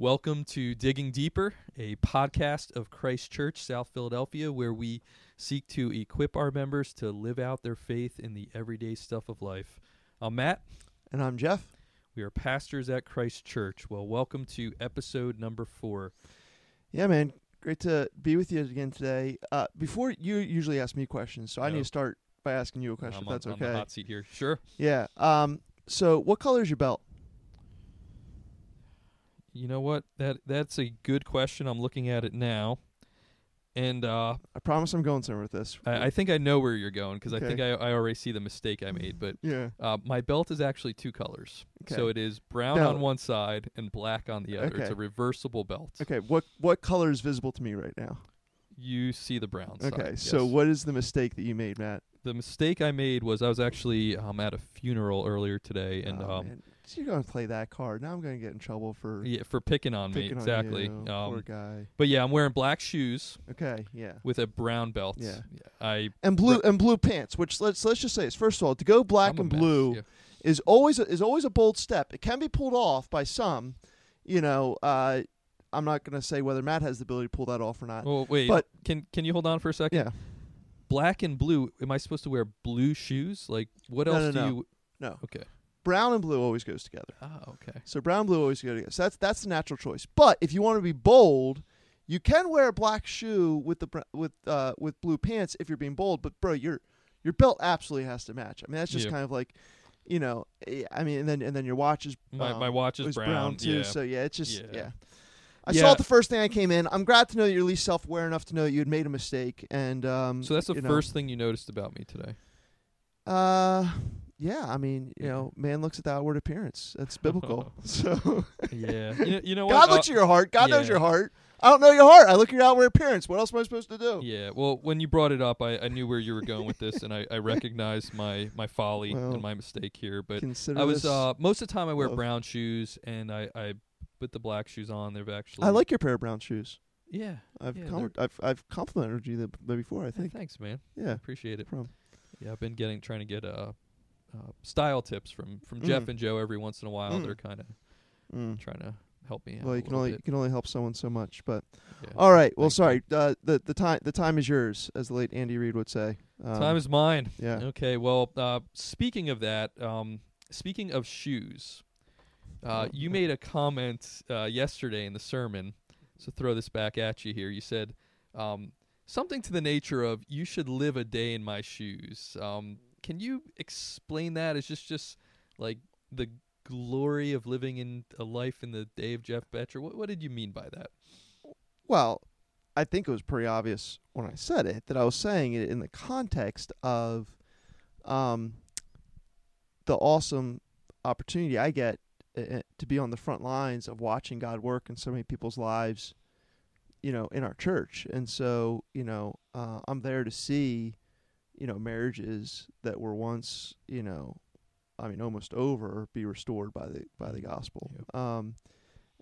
Welcome to Digging Deeper, a podcast of Christ Church, South Philadelphia, where we seek to equip our members to live out their faith in the everyday stuff of life. I'm Matt. And I'm Jeff. We are pastors at Christ Church. Well, welcome to episode number four. Yeah, man. Great to be with you again today. Uh, before you usually ask me questions, so I need to start by asking you a question. I'm, if that's on, on the okay. hot seat here. Sure. Yeah. Um. So, what color is your belt? You know what? That that's a good question. I'm looking at it now, and uh, I promise I'm going somewhere with this. I, I think I know where you're going because I think I, I already see the mistake I made. But yeah. uh, my belt is actually two colors, so it is brown Now- on one side and black on the other. It's a reversible belt. Okay. What what color is visible to me right now? You see the brown side. Okay. So, yes. what is the mistake that you made, Matt? the mistake I made was I was actually um, at a funeral earlier today, and oh, um, man. So you're going to play that card. Now I'm going to get in trouble for yeah, for picking on me picking on exactly. you. Poor Um, guy. but yeah, I'm wearing black shoes Okay. Yeah. with a brown belt. Yeah. I And blue and blue pants. Which let's let's just say is first of all to go black I'm and blue. yeah. is always a, is always a bold step. It can be pulled off by some. You know, uh, I'm not going to say whether Matt has the ability to pull that off or not. Well, wait. But- can can you hold on for a second? yeah, Black and blue. Am I supposed to wear blue shoes? Like what No, else no, do no. you? no. Okay. Brown and blue always goes together. Ah, okay. So brown and blue always go together. So that's that's the natural choice. But if you want to be bold, you can wear a black shoe with the br- with uh, with blue pants if you're being bold. But bro, your your belt absolutely has to match. I mean, that's just Yeah. kind of like. You know, eh, I mean, and then and then your watch is My um, my watch is was brown. too. Yeah. So yeah, it's just Yeah. yeah. I Yeah. saw it the first thing I came in. I'm glad to know that you're at least self-aware enough to know that you had made a mistake. And um, so that's the you know, first thing you noticed about me today. Uh, yeah. I mean, you know, man looks at the outward appearance. That's biblical. so Yeah. you know, you know what? God Uh, looks at your heart. God knows your heart. I don't know your heart. I look at your outward appearance. What else am I supposed to do? Yeah, well, when you brought it up, I, I knew where you were going with this, and I, I recognized my, my folly Well, and my mistake here. But Consider I was this- uh, most of the time I wear love. brown shoes, and I, I put the black shoes on. They've actually I like your pair of brown shoes. yeah. I've Yeah, com- I've I've complimented you the, the before. I Yeah, think. thanks, man. Yeah. Appreciate it. From Yeah, I've been getting trying to get uh, uh style tips from from Jeff Mm. and Joe every once in a while. Mm. They're kind of mm. trying to help me well, you can only you can only help someone so much. But Yeah. all right. Well, Thanks, sorry. Uh, the the time the time is yours, as the late Andy Reid would say. Um, Time is mine. yeah. Okay, well, uh, speaking of that, um, speaking of shoes, uh, Oh, you made a comment uh, yesterday in the sermon. So throw this back at you here. You said um, something to the nature of "You should live a day in my shoes." Um, can you explain that? Is just just like the glory of living in a life in the day of Jeff Betcher? What what did you mean by that? Well, I think it was pretty obvious when I said it that I was saying it in the context of um, the awesome opportunity I get uh, to be on the front lines of watching God work in so many people's lives, you know, in our church. And so, you know, uh, I'm there to see, you know, marriages that were once, you know, I mean, almost over, be restored by the by the gospel. Um,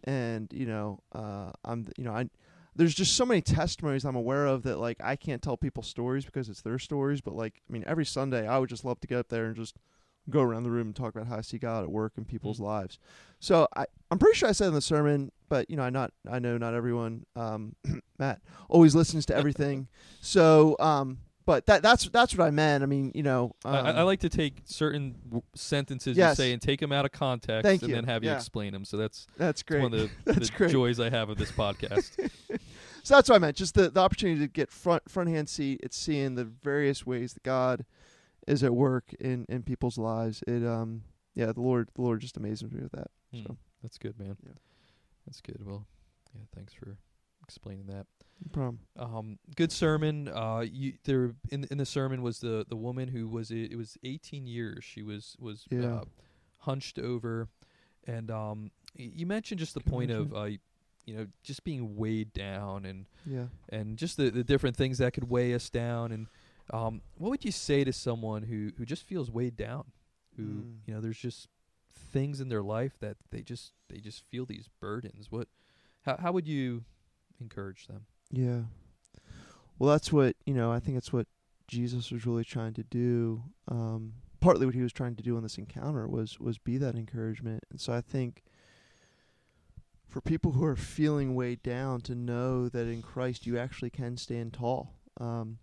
and you know, uh, I'm, you know, I there's just so many testimonies I'm aware of that like I can't tell people stories because it's their stories, but like I mean every Sunday I would just love to get up there and just go around the room and talk about how I see God at work in people's Mm. lives. So I I'm pretty sure I said in the sermon, but you know I not I know not everyone um Matt always listens to everything. so um but that that's that's what I meant. I mean, you know, um, I, I like to take certain w- sentences Yes. you say and take them out of context, Thank and you. then have you Yeah. explain them. So that's that's great. one of the, That's the great. joys I have of this podcast. So that's what I meant. Just the, the opportunity to get front front hand seat. It's seeing the various ways that God is at work in, in people's lives. It um yeah, the Lord the Lord just amazes me with that. Hmm, So That's good, man. Yeah. That's good. Well, yeah, thanks for explaining that. no problem. Um, good sermon. Uh, you there in in the sermon was the the woman who was it, it was 18 years. She was was Yeah. uh, hunched over, and um, y- you mentioned just the Can point of uh, you know, just being weighed down and Yeah. and just the, the different things that could weigh us down and um, what would you say to someone who, who just feels weighed down who Mm. you know there's just things in their life that they just they just feel these burdens what how, how would you encourage them Yeah. Well, that's what you know. I think that's what Jesus was really trying to do. Um, partly what he was trying to do in this encounter was was be that encouragement. And so I think for people who are feeling weighed down to know that in Christ you actually can stand tall. Um,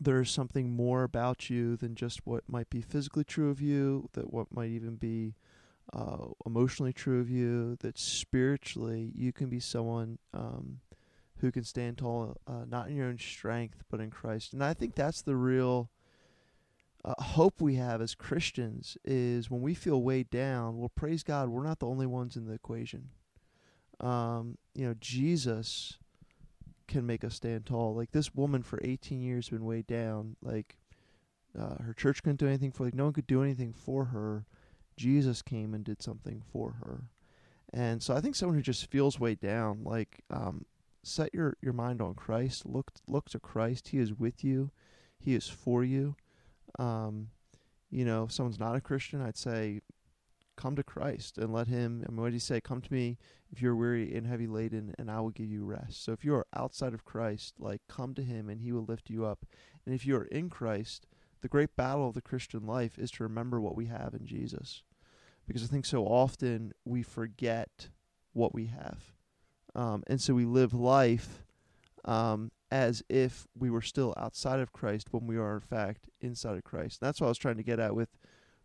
there's something more about you than just what might be physically true of you, that what might even be uh, emotionally true of you, that spiritually you can be someone um, who can stand tall, uh, not in your own strength, but in Christ. And I think that's the real uh, hope we have as Christians is when we feel weighed down, well, praise God, we're not the only ones in the equation. Um, you know, Jesus can make us stand tall. Like this woman for 18 years been weighed down. Like uh, her church couldn't do anything for. Like no one could do anything for her. Jesus came and did something for her. And so I think someone who just feels weighed down, like um, set your your mind on Christ. Look look to Christ. He is with you. He is for you. Um, you know, if someone's not a Christian, I'd say come to Christ and let Him. I mean, what did He say? Come to me if you're weary and heavy laden, and I will give you rest. So if you are outside of Christ, like come to Him and He will lift you up. And if you are in Christ, the great battle of the Christian life is to remember what we have in Jesus. Because I think so often we forget what we have. Um, and so we live life um, as if we were still outside of Christ when we are, in fact, inside of Christ. And that's what I was trying to get at with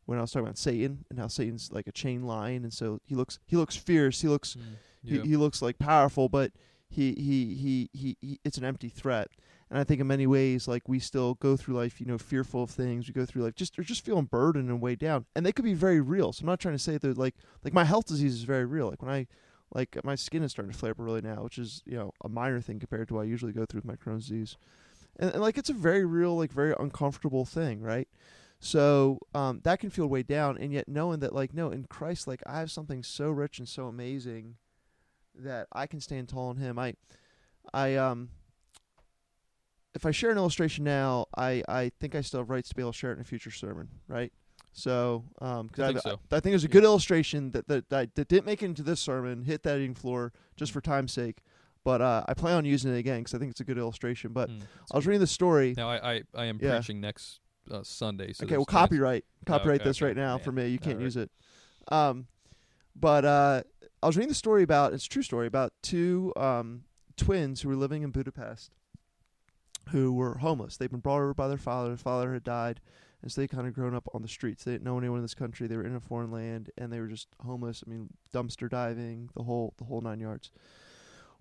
when I was talking about Satan and how Satan's like a chain lion, and so he looks he looks fierce, he looks Mm, he, he looks like powerful, but he, he he he he it's an empty threat. And I think in many ways, like we still go through life, you know, fearful of things. We go through life just or just feeling burdened and weighed down, and they could be very real. So I'm not trying to say that like like my health disease is very real. Like when I like my skin is starting to flare up really now, which is you know a minor thing compared to what I usually go through with my Crohn's disease, and, and like it's a very real, like very uncomfortable thing, right? So um, that can feel weighed down, and yet knowing that, like, no, in Christ, like, I have something so rich and so amazing that I can stand tall in Him. I, I, um, if I share an illustration now, I, I think I still have rights to be able to share it in a future sermon, right? So, um, 'cause I I, think so. I think there's a good illustration that, that that that didn't make it into this sermon, hit that eating floor just for time's sake, but uh, I plan on using it again because I think it's a good illustration. But Mm, I was reading the story. now I, I, I am Yeah. preaching next uh, Sunday. So okay, well, copyright, copyright okay, this okay. right now Man, for me. You can't alright. use it. Um, but uh, I was reading the story about it's a true story about two um twins who were living in Budapest, who were homeless. They'd been brought over by their father. Their father had died, and so they kind of grown up on the streets. They didn't know anyone in this country. They were in a foreign land, and they were just homeless. I mean, dumpster diving, the whole the whole nine yards.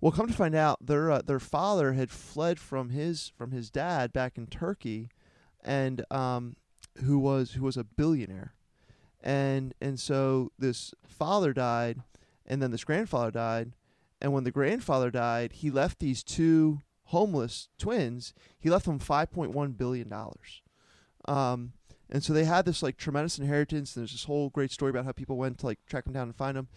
Well, come to find out, their uh, their father had fled from his from his dad back in Turkey, and um, who was who was a billionaire, and and so this father died, and then this grandfather died, and when the grandfather died, he left these two homeless twins. He left them five point one billion dollars, um, and so they had this like tremendous inheritance. And there's this whole great story about how people went to like track them down and find them.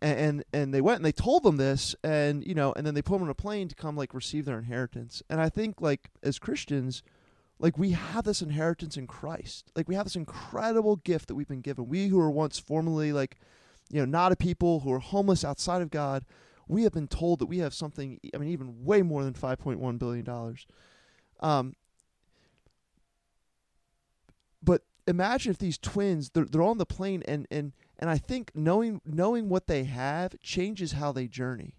And, and and they went and they told them this and you know and then they put them on a plane to come like receive their inheritance and i think like as christians like we have this inheritance in Christ. Like we have this incredible gift that we've been given. We who were once formerly like, you know, not a people who are homeless outside of God, we have been told that we have something. I mean, even way more than five point one billion dollars. Um, but imagine if these twins they're, they're on the plane and and and I think knowing knowing what they have changes how they journey.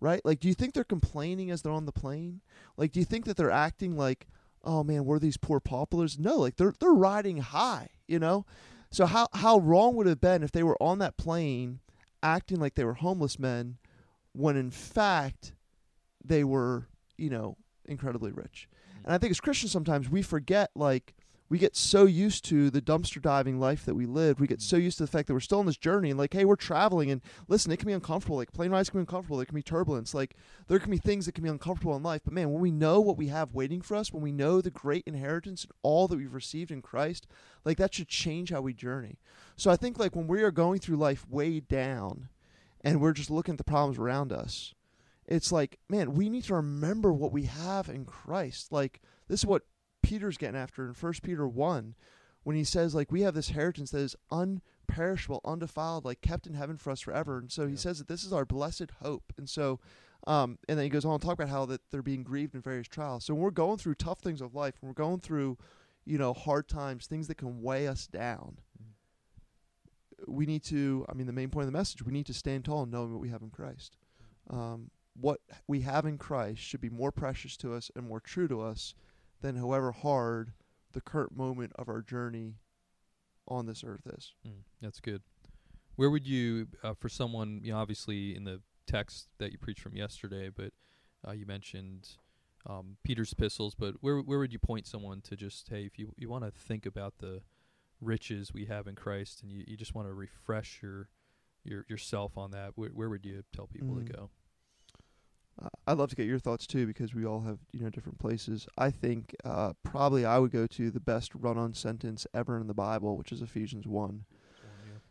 Right? Like do you think they're complaining as they're on the plane? Like do you think that they're acting like oh man, we're these poor paupers. No, like they're they're riding high, you know. So how how wrong would it have been if they were on that plane acting like they were homeless men, when in fact they were, you know, incredibly rich. And I think as Christians sometimes we forget like we get so used to the dumpster diving life that we live. We get so used to the fact that we're still on this journey and like, hey, we're traveling and listen, it can be uncomfortable. Like plane rides can be uncomfortable. There can be turbulence. Like there can be things that can be uncomfortable in life. But man, when we know what we have waiting for us, when we know the great inheritance and all that we've received in Christ, like that should change how we journey. So I think like when we are going through life way down and we're just looking at the problems around us, it's like, man, we need to remember what we have in Christ. Like this is what Peter's getting after in First Peter one, when he says like we have this inheritance that is unperishable, undefiled, like kept in heaven for us forever. And so he says that this is our blessed hope. And so, um, and then he goes on to talk about how that they're being grieved in various trials. So when we're going through tough things of life, when we're going through, you know, hard times, things that can weigh us down, we need to. I mean, the main point of the message: we need to stand tall, knowing what we have in Christ. Um, what we have in Christ should be more precious to us and more true to us than however hard the current moment of our journey on this earth is. Mm, that's good. Where would you, uh, for someone, you know, obviously in the text that you preached from yesterday, but uh, you mentioned um, Peter's epistles, but where where would you point someone to just, hey, if you you want to think about the riches we have in Christ and you, you just want to refresh your your yourself on that, where, where would you tell people Mm. to go? Uh, I'd love to get your thoughts too because we all have you know different places. I think uh, probably I would go to the best run-on sentence ever in the Bible, which is Ephesians one.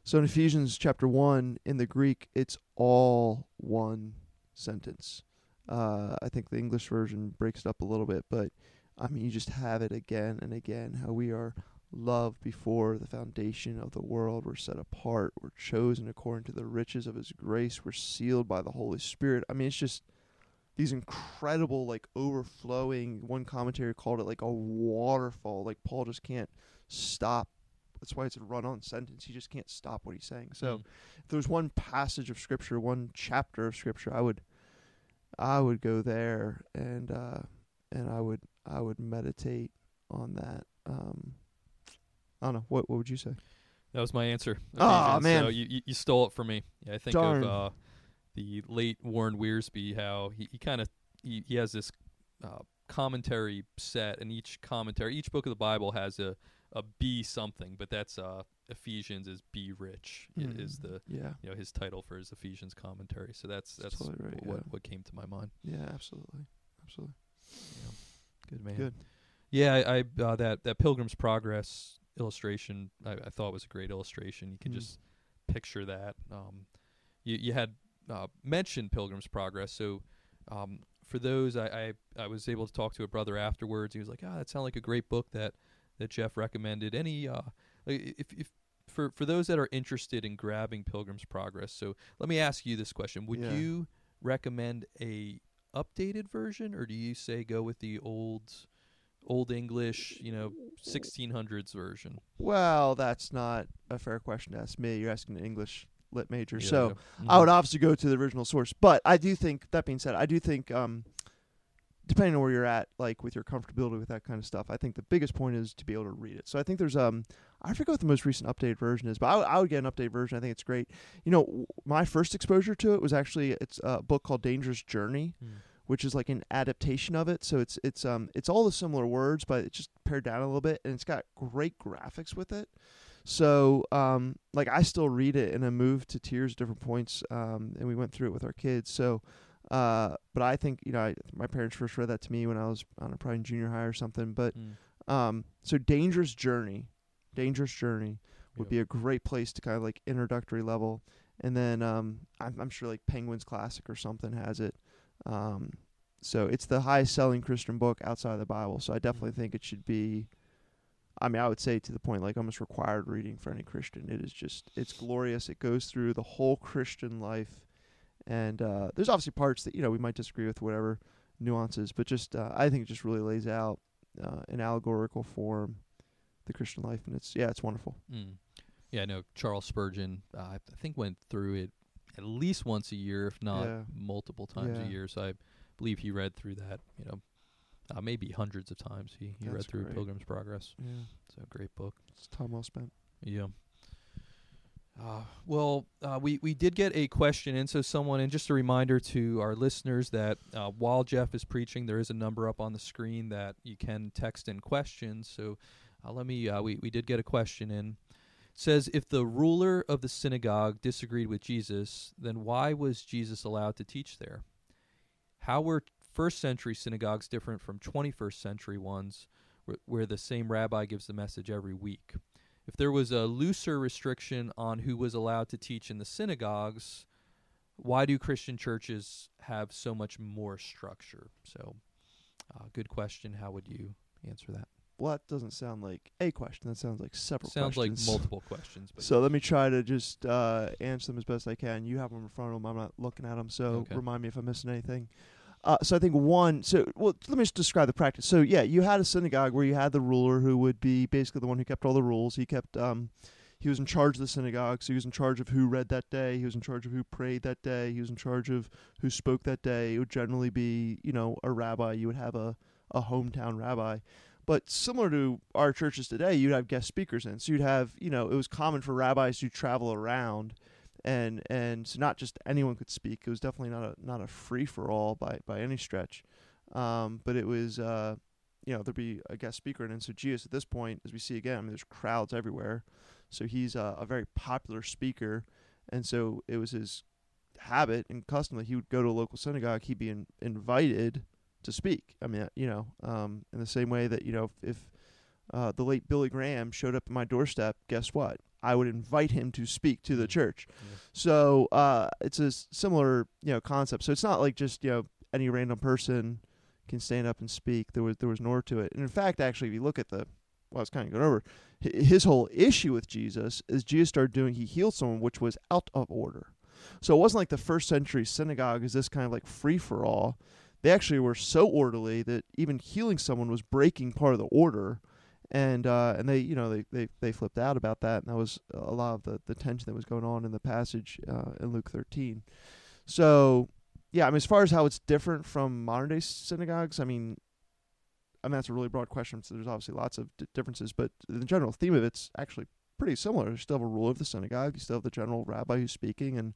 So in Ephesians chapter one in the Greek, it's all one sentence. Uh, I think the English version breaks it up a little bit, but I mean you just have it again and again how we are loved before the foundation of the world. We're set apart. We're chosen according to the riches of His grace. We're sealed by the Holy Spirit. I mean it's just these incredible like overflowing. One commentary called it like a waterfall. Like Paul just can't stop. That's why it's a run-on sentence. He just can't stop what he's saying. So Mm. if there was one passage of scripture, one chapter of scripture, I would I would go there and uh and I would I would meditate on that. Um I don't know. What what would you say? That was my answer. Ephesians. man. So you, you, you stole it from me. Yeah, I think Darn. of uh, the late Warren Wiersbe, how he, he kind of he, he has this uh, commentary set, and each commentary, each book of the Bible has a, a B something, but that's uh, Ephesians is be rich Mm, is the Yeah. you know his title for his Ephesians commentary. So that's That's that's totally right, what yeah. what came to my mind. Yeah, absolutely. Absolutely. Yeah. Good man. Good. Yeah, I, I uh, that that Pilgrim's Progress illustration I, I thought was a great illustration. You can Mm. just picture that. Um, you you had uh, mentioned Pilgrim's Progress, so um, for those I, I I was able to talk to a brother afterwards. He was like, "Ah, that sounded like a great book that that Jeff recommended." Any uh, if if for for those that are interested in grabbing Pilgrim's Progress, so let me ask you this question: Would Yeah. you recommend a updated version, or do you say go with the old old English, you know, 1600s version? Well, that's not a fair question to ask me. You're asking an English lit major. Yeah, so yeah. I would Mhm. obviously go to the original source. But I do think that being said, I do think um depending on where you're at, like with your comfortability with that kind of stuff, I think the biggest point is to be able to read it. So I think there's um I forget what the most recent updated version is, but I would- I would get an updated version. I think it's great. You know, w- my first exposure to it was actually it's a book called Dangerous Journey, Mm. Which is like an adaptation of it. So it's it's um it's all the similar words, but it's just pared down a little bit, and it's got great graphics with it. So um like I still read it and I moved to tears at different points. Um and we went through it with our kids. So uh but I think you know I, my parents first read that to me when I was I don't know probably in junior high or something. But Mm. um so Dangerous Journey, Dangerous Journey would Yep. be a great place to kind of like introductory level. And then um, I'm, I'm sure like Penguins Classic or something has it. Um, so it's the highest selling Christian book outside of the Bible. So I definitely Mhm. think it should be. I mean, I would say to the point like almost required reading for any Christian. It is just it's glorious. It goes through the whole Christian life, and uh, there's obviously parts that you know we might disagree with, whatever nuances, but just uh, I think it just really lays out uh, in allegorical form the Christian life, and it's yeah, it's wonderful. Mm. Yeah, I know Charles Spurgeon. Uh, I think went through it at least once a year, if not Yeah. multiple times Yeah. a year. So I believe he read through that. You know, uh, maybe hundreds of times. He he read through great. Pilgrim's Progress. Yeah, It's a great book. it's time well spent. Yeah. Uh, well, uh, we, we did get a question in, so someone, and just a reminder to our listeners that uh, while Jeff is preaching, there is a number up on the screen that you can text in questions. So uh, let me, uh, we, we did get a question in. Says, if the ruler of the synagogue disagreed with Jesus, then why was Jesus allowed to teach there? How were first century synagogues different from 21st century ones where, where the same rabbi gives the message every week? if there was a looser restriction on who was allowed to teach in the synagogues, why do Christian churches have so much more structure? So, uh, good question. How would you answer that? Well, that doesn't sound like a question. That sounds like several questions. Sounds questions. like multiple questions. But So let me try to just uh, answer them as best I can. You have them in front of them. I'm not looking at them, so Okay. remind me if I'm missing anything. Uh, so I think one. So well, let me just describe the practice. So yeah, you had a synagogue where you had the ruler who would be basically the one who kept all the rules. He kept um, he was in charge of the synagogue, so he was in charge of who read that day. He was in charge of who prayed that day. He was in charge of who spoke that day. It would generally be, you know, a rabbi. You would have a, a hometown rabbi. But similar to our churches today, you'd have guest speakers in. So you'd have, you know, it was common for rabbis to travel around and and so not just anyone could speak. It was definitely not a not a free for all by by any stretch. Um, but it was uh, you know, there'd be a guest speaker and so Jesus at this point, as we see again, I mean there's crowds everywhere. So he's a, a very popular speaker, and so it was his habit and custom that he would go to a local synagogue. He'd be in, invited to speak. I mean, you know, um, in the same way that you know, if, if uh, the late Billy Graham showed up at my doorstep, guess what? I would invite him to speak to the church. Yeah. So uh, it's a similar, you know, concept. So it's not like just you know any random person can stand up and speak. There was there was more to it. And in fact, actually, if you look at the, well, I was kind of going over his whole issue with Jesus is Jesus started doing he healed someone which was out of order. So it wasn't like the first century synagogue is this kind of like free for all. They actually were so orderly that even healing someone was breaking part of the order. And uh, and they you know they, they, they flipped out about that and that was a lot of the, the tension that was going on in the passage uh, in Luke 13. So yeah, I mean as far as how it's different from modern day synagogues, I mean I mean that's a really broad question. So there's obviously lots of d- differences, but the general theme of it's actually pretty similar. You still have a ruler of the synagogue. You still have the general rabbi who's speaking, and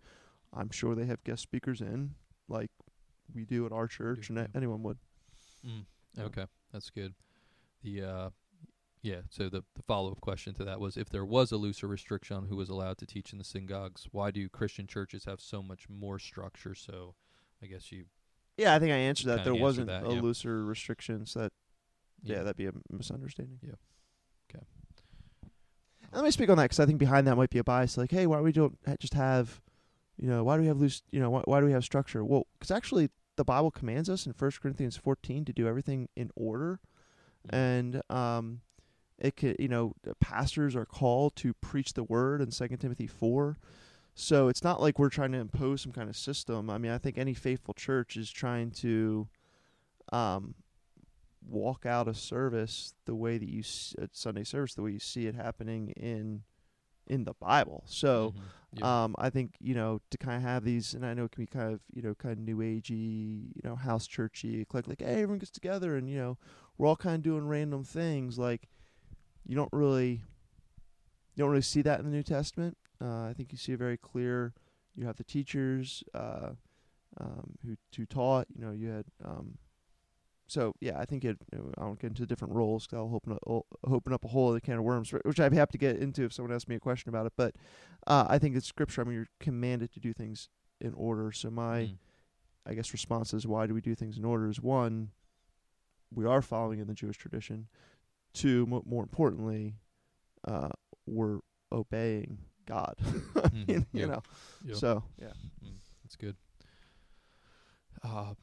I'm sure they have guest speakers in, like we do at our church, and yeah. anyone would. Mm. Okay, that's good. The uh, yeah. So the the follow up question to that was, if there was a looser restriction on who was allowed to teach in the synagogues, why do Christian churches have so much more structure? So, I guess you Yeah, I think I answered that. There answered wasn't that, a yeah. looser restriction, so that yeah, yeah. that'd be a misunderstanding. Yeah. Okay. Let me speak on that because I think behind that might be a bias. Like, hey, why do we don't just have, you know, why do we have loose, you know, why, why do we have structure? Well, because actually the Bible commands us in First Corinthians 14 to do everything in order, Mm. and um, it could, you know, pastors are called to preach the word in Second Timothy 4. So it's not like we're trying to impose some kind of system. I mean, I think any faithful church is trying to um, walk out a service the way that you s- at Sunday service, the way you see it happening in in the Bible. So Mhm. Yeah. um, I think you know to kind of have these, and I know it can be kind of you know kind of new agey, you know, house churchy, like like hey, everyone gets together and you know we're all kind of doing random things. Like you don't really you don't really see that in the New Testament. Uh, I think you see a very clear. You have the teachers uh, um, who who taught. You know, you had. Um, so yeah, I think it. I won't get into different roles 'cause I'll open up open up a whole other can of worms, which I'd be happy to get into if someone asks me a question about it. But uh, I think it's scripture. I mean, you're commanded to do things in order. So my, Mm. I guess, response is why do we do things in order? Is one, we are following in the Jewish tradition. Two, mo- more importantly, uh, we're obeying God. Mhm. you Yep. know. Yep. So yeah. Mm, that's good. Uh,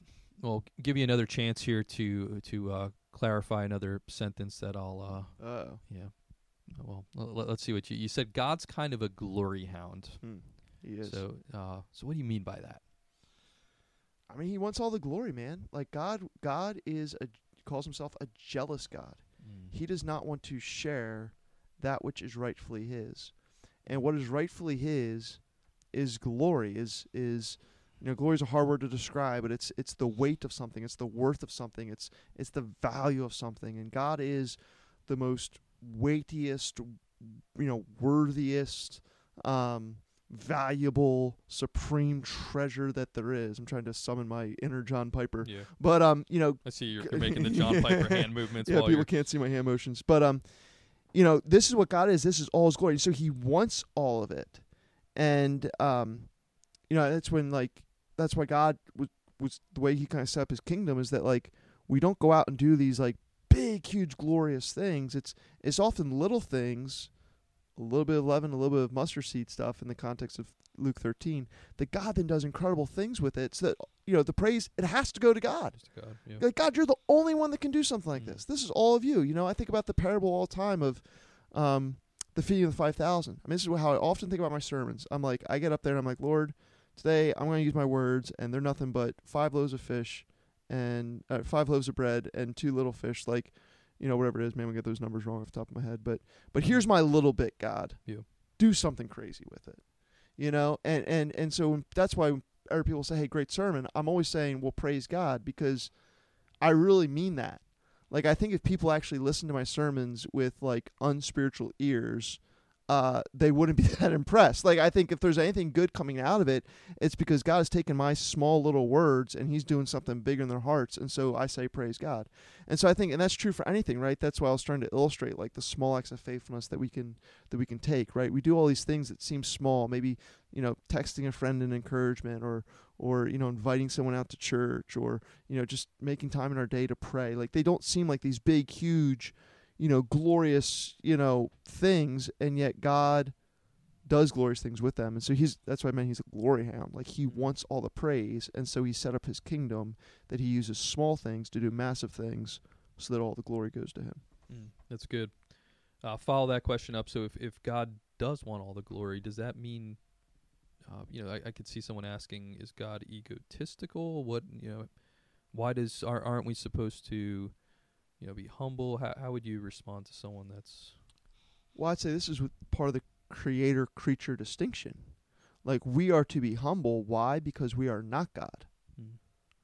well, give you another chance here to to uh, clarify another sentence that I'll. Uh, Uh, yeah. Well, l- let's see what you you said. God's kind of a glory hound. hmm, he is. So, uh, so what do you mean by that? I mean, he wants all the glory, man. Like God, God is a calls himself a jealous God. Mm. He does not want to share that which is rightfully his. And what is rightfully his is glory. Is is you know, glory is a hard word to describe, but it's it's the weight of something, it's the worth of something, it's it's the value of something. And God is the most weightiest, you know, worthiest, um, valuable, supreme treasure that there is. I'm trying to summon my inner John Piper. Yeah, But um, you know, I see you're, you're making the John Piper hand movements. yeah, people can't see my hand motions, but um, you know, this is what God is. This is all His glory. So He wants all of it, and um, you know, that's when like that's why God was was the way He kind of set up His kingdom is that like we don't go out and do these like big, huge, glorious things. It's it's often little things, a little bit of leaven, a little bit of mustard seed stuff in the context of Luke 13. That God then does incredible things with it. So that you know the praise it has to go to God. Just God, yeah. Like God, you're the only one that can do something like Mm. this. This is all of you. You know, I think about the parable all the time of um, the feeding of the five thousand. I mean, this is how I often think about my sermons. I'm like, I get up there and I'm like, Lord, today I'm going to use my words, and they're nothing but five loaves of fish and uh, five loaves of bread and two little fish. Like, you know, whatever it is. Maybe I get those numbers wrong off the top of my head, but but here's my little bit, God. Yeah. do something crazy with it. You know, and and and so that's why other people say, "Hey, great sermon." I'm always saying, "Well, praise God," because I really mean that. Like, I think if people actually listen to my sermons with like unspiritual ears, uh, they wouldn't be that impressed. Like, I think if there's anything good coming out of it, it's because God has taken my small little words and He's doing something bigger in their hearts. And so I say, praise God. And so I think, and that's true for anything, right? That's why I was trying to illustrate like the small acts of faithfulness that we can that we can take, right? We do all these things that seem small, maybe you know, texting a friend an encouragement, or or you know, inviting someone out to church, or you know, just making time in our day to pray. Like they don't seem like these big, huge you know, glorious, you know, things, and yet God does glorious things with them. And so he's that's why I meant he's a glory hound. Like he wants all the praise, and so he set up his kingdom that he uses small things to do massive things, so that all the glory goes to him. Mm, that's good. Uh, follow that question up. So if if God does want all the glory, does that mean? Uh, you know, I, I could see someone asking, "Is God egotistical? What you know? Why does are, aren't we supposed to you know, be humble? How how would you respond to someone that's Well, I'd say this is part of the creator creature distinction. Like we are to be humble. Why? Because we are not God. mm.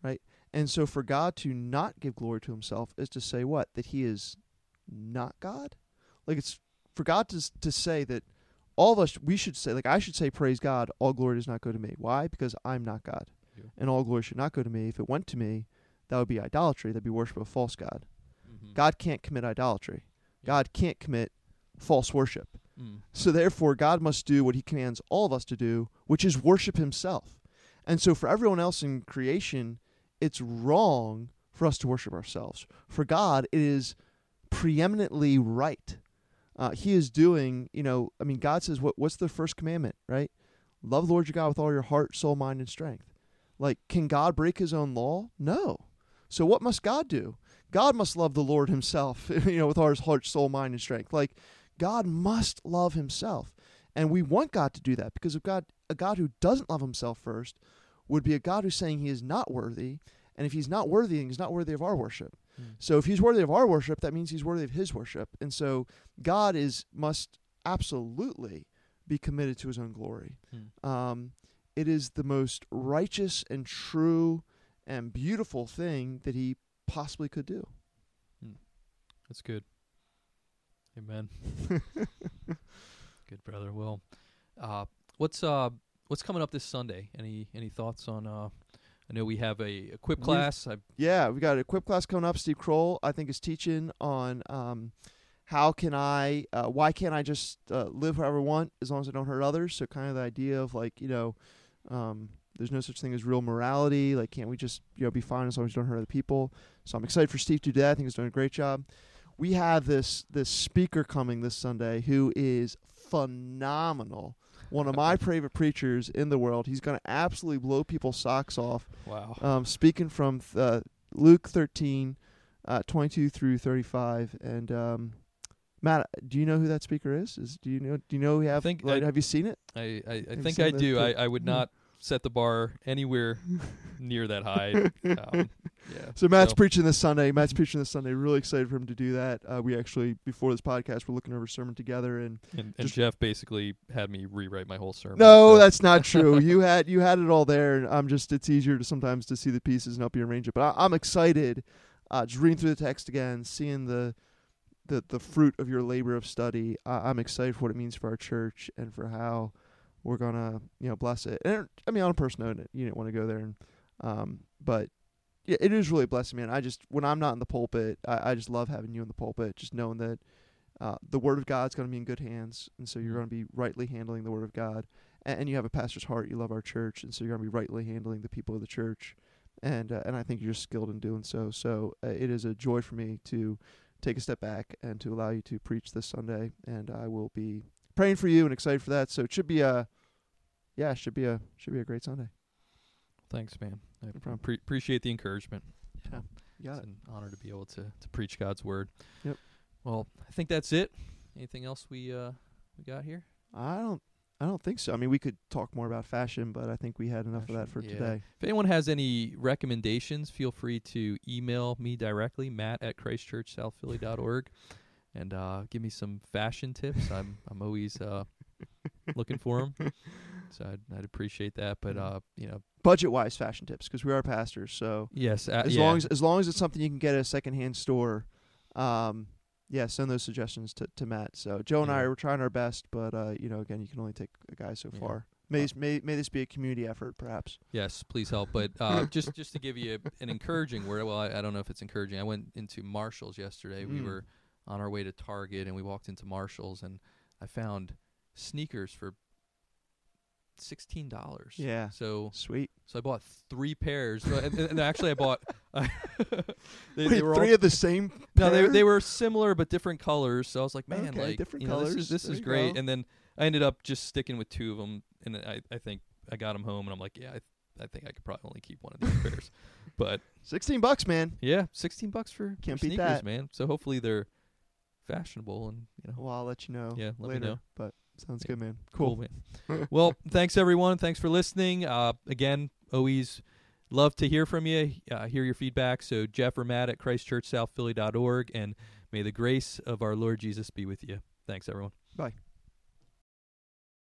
Right? And so for God to not give glory to himself is to say what? That he is not God? Like it's for God to to say that all of us we should say like I should say praise God, all glory does not go to me. Why? Because I'm not God. Yeah. And all glory should not go to me. If it went to me, that would be idolatry, that'd be worship of a false God. Mm-hmm. God can't commit idolatry. Yeah. God can't commit false worship. Mm. So therefore, God must do what He commands all of us to do, which is worship Himself. And so for everyone else in creation, it's wrong for us to worship ourselves. For God, it is preeminently right. Uh, he is doing, you know, I mean, God says, what, what's the first commandment, right? Love the Lord your God with all your heart, soul, mind, and strength. Like, can God break his own law? No. So what must God do? God must love the Lord himself, you know, with all his heart, soul, mind, and strength. Like, God must love himself. And we want God to do that because if God, a God who doesn't love himself first would be a God who's saying he is not worthy. And if he's not worthy, then he's not worthy of our worship. Mm. So if he's worthy of our worship, that means he's worthy of his worship. And so God is must absolutely be committed to his own glory. Mm. Um, it is the most righteous and true and beautiful thing that he possibly could do. That's good. Amen. good brother. Well, uh, what's uh what's coming up this Sunday? Any any thoughts on uh I know we have a equip We've- class. Yeah, we got a equip class coming up. Steve Kroll, I think, is teaching on um, how can I, uh, why can't I just uh, live however I want as long as I don't hurt others? So kind of the idea of like, you know, um, there's no such thing as real morality. Like, can't we just you know be fine as long as you don't hurt other people? So I'm excited for Steve to do that. I think he's doing a great job. We have this this speaker coming this Sunday who is phenomenal. One of my favorite preachers in the world. He's going to absolutely blow people's socks off wow. um, speaking from uh, Luke 13, uh, 22 through 35. And um, Matt, do you know who that speaker is? Is do you know? Do you know we have? think like, I- have you seen it? I I, I think I do. I I would Hmm. not set the bar anywhere near that high. Um, yeah. So Matt's so- preaching this Sunday. Matt's preaching this Sunday. Really excited for him to do that. Uh, we actually before this podcast, we're looking over sermon together, and And, and Jeff basically had me rewrite my whole sermon. no, so- that's not true. you had you had it all there. And I'm just it's easier to sometimes to see the pieces and help you arrange it. But I, I'm excited, uh, just reading through the text again, seeing the the the fruit of your labor of study. I, I'm excited for what it means for our church and for how we're gonna you know bless it. And I mean on a personal note, you didn't want to go there, and um, but yeah, it is really a blessing, man. I just when I'm not in the pulpit, I, I just love having you in the pulpit, just knowing that uh, the word of God's going to be in good hands, and so you're Mhm. going to be rightly handling the word of God, and, and you have a pastor's heart. You love our church, and so you're going to be rightly handling the people of the church, and uh, and I think you're skilled in doing so. So uh, it is a joy for me to take a step back and to allow you to preach this Sunday, and I will be praying for you and excited for that. So it should be a yeah, should be a should be a great Sunday. Thanks, man. I problem. pre- appreciate the encouragement. Yeah, got it's it. an honor to be able to to preach God's word. Yep. Well, I think that's it. Anything else we uh we got here? I don't. I don't think so. I mean, we could talk more about fashion, but I think we had enough of that for yeah. today. If anyone has any recommendations, feel free to email me directly, Matt at ChristchurchSouthPhilly.org, and uh, give me some fashion tips. I'm I'm always uh, looking for them. So I'd, I'd appreciate that. But Mhm. uh, you know, Budget wise fashion tips because we are pastors. So yes, uh, as yeah. long as as long as it's something you can get at a secondhand store, um, yeah, send those suggestions to, to Matt. So Joe and I Yeah. are trying our best, but uh, you know, again, you can only take a guy so Yeah. far. May, this- may may this be a community effort, perhaps. Yes, please help. But uh, just just to give you an encouraging word. Well, I, I don't know if it's encouraging. I went into Marshalls yesterday. We Mm. were on our way to Target, and we walked into Marshalls, and I found sneakers for sixteen dollars. Yeah. So Sweet. so I bought three pairs. So- and, and actually, I bought. they, Wait, they were three all, of the same. no, they pair? they were similar but different colors. So I was like, man, Okay, like different colors. know, This is, this is great. go. And then I ended up just sticking with two of them, and I I think I got them home, and I'm like, yeah, I I think I could probably only keep one of these pairs. But Sixteen bucks, man. yeah, sixteen bucks for, Can't for beat sneakers, that. man. So hopefully they're fashionable and you know Well, I'll let you know. Yeah, let me later. know. But sounds Yeah. good, man. cool, Cool. man. well, thanks everyone. Thanks for listening. Uh, again, always love to hear from you. Uh, hear your feedback. So Jeff or Matt at ChristchurchSouthPhilly.org, and may the grace of our Lord Jesus be with you. Thanks, everyone. Bye.